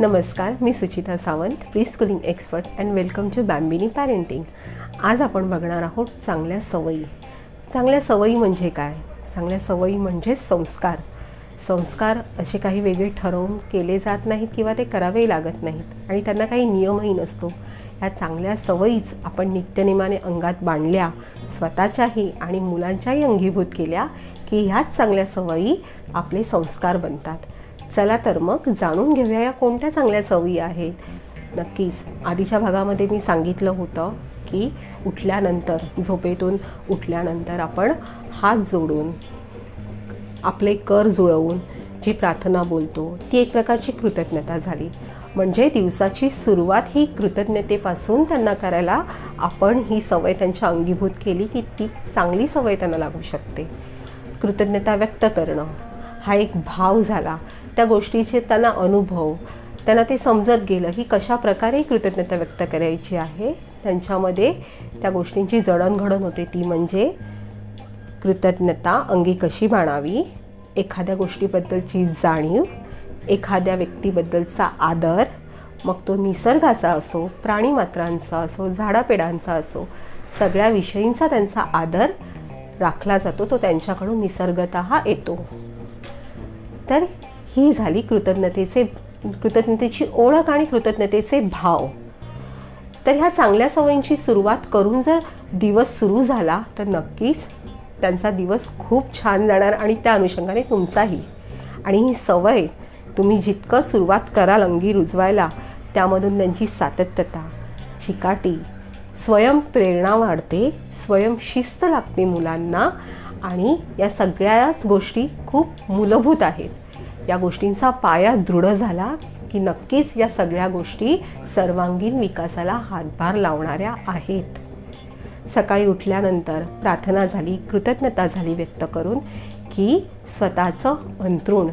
नमस्कार मी Suchita Sawant preschooling expert and welcome to Bambini parenting आज आपण बघणार आहोत चांगल्या सवयी. चांगल्या सवयी म्हणजे काय? चांगल्या सवयी म्हणजे संस्कार. संस्कार असे काही वेगळे ठरवून केले जात नाहीत किंवा ते करावे लागत नाहीत आणि त्यांना काही नियमही नसतो. या चांगल्या सवयीच आपण नित्यनेमाने अंगात बांधल्या स्वतःच्याही आणि मुलांच्याही अंगीभूत केल्या की ह्याच चांगल्या सवयी आपले संस्कार बनतात. चला तर मग जाणून घेऊया या कोणत्या चांगल्या सवयी आहेत. नक्कीच आधीच्या भागामध्ये मी सांगितलं होतं की उठल्यानंतर झोपेतून उठल्यानंतर आपण हात जोडून आपले कर जुळवून जी प्रार्थना बोलतो ती एक प्रकारची कृतज्ञता झाली. म्हणजे दिवसाची सुरुवात ही कृतज्ञतेपासून त्यांना करायला आपण ही सवय त्यांच्या अंगीभूत केली की ती चांगली सवय त्यांना लागू शकते. कृतज्ञता व्यक्त करणं हा एक भाव झाला. त्या गोष्टीचे त्यांना अनुभव त्यांना ते समजत गेलं की कशा प्रकारे कृतज्ञता व्यक्त करायची आहे. त्यांच्यामध्ये त्या गोष्टींची जडणघडण होते. ती म्हणजे कृतज्ञता अंगी कशी बाणावी एखाद्या गोष्टीबद्दलची जाणीव एखाद्या व्यक्तीबद्दलचा आदर मग तो निसर्गाचा असो प्राणीमात्रांचा असो झाडापेडांचा असो सगळ्या विषयींचा त्यांचा आदर राखला जातो. तो त्यांच्याकडून निसर्गत येतो. तर ही झाली कृतज्ञतेचे कृतज्ञतेची ओळख आणि कृतज्ञतेचे भाव. तर ह्या चांगल्या सवयींची सुरुवात करून जर दिवस सुरू झाला तर नक्कीच त्यांचा दिवस खूप छान जाणार आणि त्या अनुषंगाने तुमचाही. आणि ही सवय तुम्ही जितकं सुरुवात कराल अंगी रुजवायला त्यामधून त्यांची सातत्यता चिकाटी स्वयंप्रेरणा वाढते. स्वयंशिस्त लागते मुलांना आणि या सगळ्याच गोष्टी खूप मूलभूत आहेत. या गोष्टींचा पाया दृढ झाला की नक्कीच या सगळ्या गोष्टी सर्वांगीण विकासाला हातभार लावणाऱ्या आहेत. सकाळी उठल्यानंतर प्रार्थना झाली कृतज्ञता झाली व्यक्त करून की स्वतःचं अंतरुण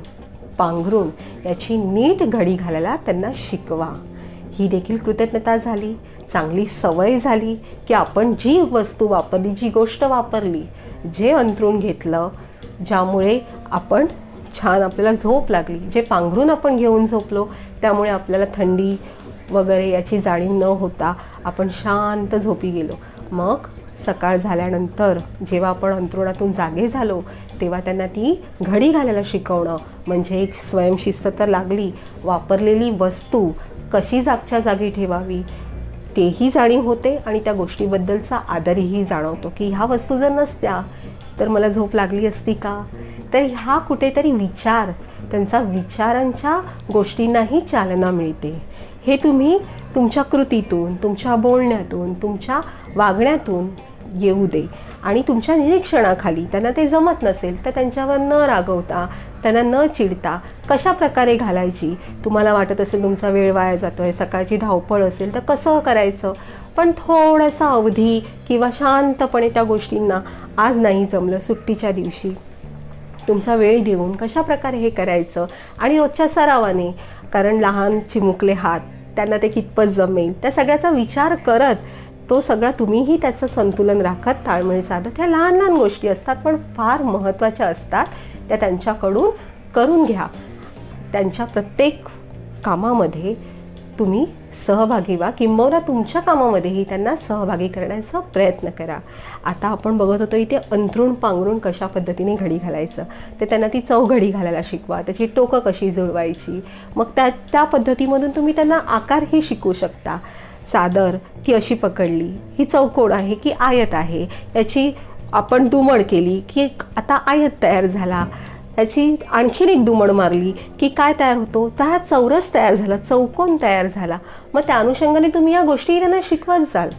पांघरून याची नीट घडी घालायला त्यांना शिकवा. ही देखील कृतज्ञता झाली. चांगली सवय झाली की आपण जी वस्तू वापरली जी गोष्ट वापरली जे अंतरून घेतलं ज्यामुळे आपण छान आपल्याला झोप लागली. जे पांघरून आपण घेऊन झोपलो त्यामुळे आपल्याला थंडी वगैरे याची जाणीव न होता आपण शांत झोपी गेलो. मग सकाळ झाल्यानंतर जेव्हा आपण अंतरुणातून जागे झालो तेव्हा त्यांना ती घडी घालायला शिकवणं म्हणजे एक स्वयंशिस्त तर लागली. वापरलेली वस्तू कशी जागच्या जागी ठेवावी? तेही जाणीव होते आणि त्या गोष्टीबद्दलचा आदरही जाणवतो की ह्या वस्तू जर नसत्या तर मला झोप लागली असती का? तर ह्या कुठेतरी विचार त्यांचा विचारांच्या गोष्टींनाही चालना मिळते. हे तुम्ही तुमच्या कृतीतून तुमच्या बोलण्यातून तुमच्या वागण्यातून येऊ दे. आणि तुमच्या निरीक्षणाखाली त्यांना ते जमत नसेल तर त्यांच्यावर न रागवता त्यांना न चिडता कशा प्रकारे घालायची? तुम्हाला वाटत असेल तुमचा वेळ वाया जातो आहे सकाळची धावपळ असेल तर कसं करायचं? पण थोडासा अवधी किंवा शांतपणे त्या गोष्टींना आज नाही जमलं सुट्टीच्या दिवशी. तुमचा वेळ देऊन कशा प्रकारे हे करायचं? आणि रोजच्या सरावाने कारण लहान चिमुकले हात त्यांना ते कितपत जमेल? त्या सगळ्याचा विचार करत तो सगळा तुम्हीही त्याचं संतुलन राखत ताळमेळ साधत. ह्या लहान लहान गोष्टी असतात पण फार महत्त्वाच्या असतात. त्या त्यांच्याकडून करून घ्या. त्यांच्या प्रत्येक कामामध्ये तुम्ही सहभागी व्हा किंबहुना तुमच्या कामामध्येही त्यांना सहभागी करण्याचा प्रयत्न करा. आता आपण बघत होतो इथे अंथरूण पांघरून कशा पद्धतीने घडी घालायचं? तर त्यांना ती चव घडी घालायला शिकवा त्याची टोकं कशी जुळवायची? मग त्या त्या पद्धतीमधून तुम्ही त्यांना आकारही शिकू शकता. चादर ती अशी पकडली. ही चौकोड आहे की आयत आहे. याची आपण दुमड केली की आता आयत तयार झाला. याची आणखीन एक दुमड मारली की काय तयार होतो? तर हा चौरस तयार झाला चौकोन तयार झाला. मग त्या अनुषंगाने तुम्ही या गोष्टी त्यांना शिकवत जाल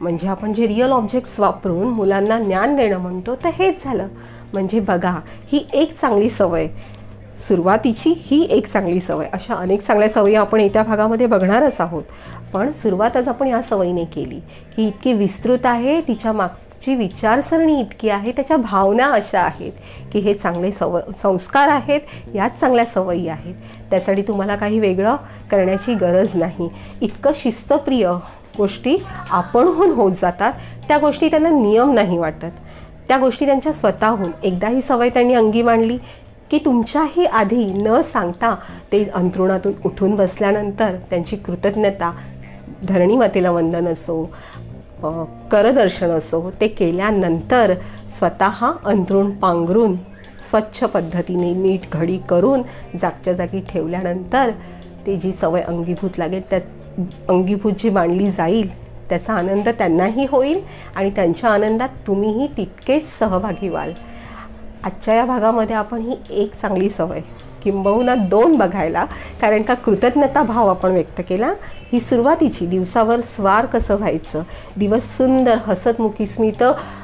म्हणजे आपण जे रिअल ऑब्जेक्ट्स वापरून मुलांना ज्ञान देणं म्हणतो तर हेच झालं. म्हणजे बघा ही एक चांगली सवय. सुरुवातीची ही एक चांगली सवय. अशा अनेक चांगल्या सवयी आपण येत्या भागामध्ये बघणारच आहोत. पण सुरुवातच आपण या सवयीने केली. की इतकी विस्तृत आहे तिच्या मागची विचारसरणी इतकी आहे त्याच्या भावना अशा आहेत की हे चांगले सव संस्कार आहेत याच चांगल्या सवयी आहेत. त्यासाठी तुम्हाला काही वेगळं करण्याची गरज नाही. इतकं शिस्तप्रिय गोष्टी आपणहून होत जातात. त्या गोष्टी त्यांना नियम नाही वाटत. त्या गोष्टी त्यांच्या स्वतःहून. एकदा ही सवय त्यांनी अंगी मांडली की तुमच्याही आधी न सांगता ते अंथरुणातून उठून बसल्यानंतर त्यांची कृतज्ञता धरणीमातेला वंदन असो करदर्शन असो ते केल्यानंतर स्वतः अंथरुण पांघरून स्वच्छ पद्धतीने नीट घडी करून जागच्या जागी ठेवल्यानंतर ते जी सवय अंगीभूत लागेल त्या अंगीभूत जी मांडली जाईल त्याचा आनंद त्यांनाही होईल आणि त्यांच्या आनंदात तुम्हीही तितकेच सहभागी व्हाल. आजच्या या भागामध्ये आपण ही एक चांगली सवय किंबहुना दोन बघायला कारण का कृतज्ञता भाव आपण व्यक्त केला. ही सुरुवातीची दिवसावर स्वार कसं व्हायचं दिवस सुंदर हसतमुखी स्मित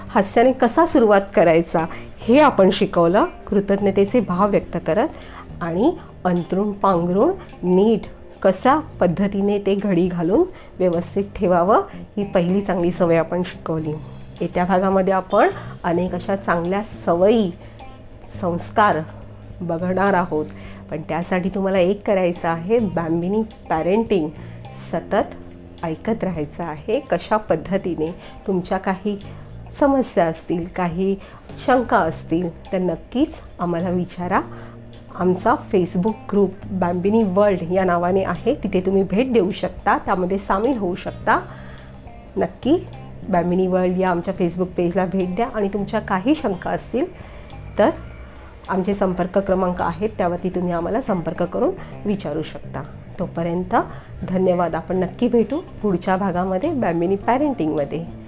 हास्याने कसा सुरुवात करायचा हे आपण शिकवलं कृतज्ञतेचे भाव व्यक्त करत. आणि अंतरुण पांघरूण नीट कशा पद्धतीने ते घडी घालून व्यवस्थित ठेवावं ही पहिली चांगली सवय आपण शिकवली. येत्या भागामध्ये आपण अनेक अशा चांगल्या सवयी संस्कार बघणार आहोत. पण त्यासाठी तुम्हाला एक करायचं आहे बॅम्बिनी पॅरेंटिंग सतत ऐकत राहायचं आहे. कशा पद्धतीने तुमच्या काही समस्या असतील काही शंका असतील तर नक्कीच आम्हाला विचारा. आमचा फेसबुक ग्रुप बॅम्बिनी वर्ल्ड या नावाने आहे. तिथे तुम्ही भेट देऊ शकता त्यामध्ये सामील होऊ शकता. नक्की बॅम्बिनी वर्ल्ड या आमच्या फेसबुक पेजला भेट द्या. आणि तुमच्या काही शंका असतील तर आमचे संपर्क क्रमांक आहेत त्यावरती तुम्ही आम्हाला संपर्क करून विचारू शकता. तोपर्यंत धन्यवाद. आपण नक्की भेटू पुढच्या भागामध्ये बॅम्बिनी पॅरेंटिंगमध्ये.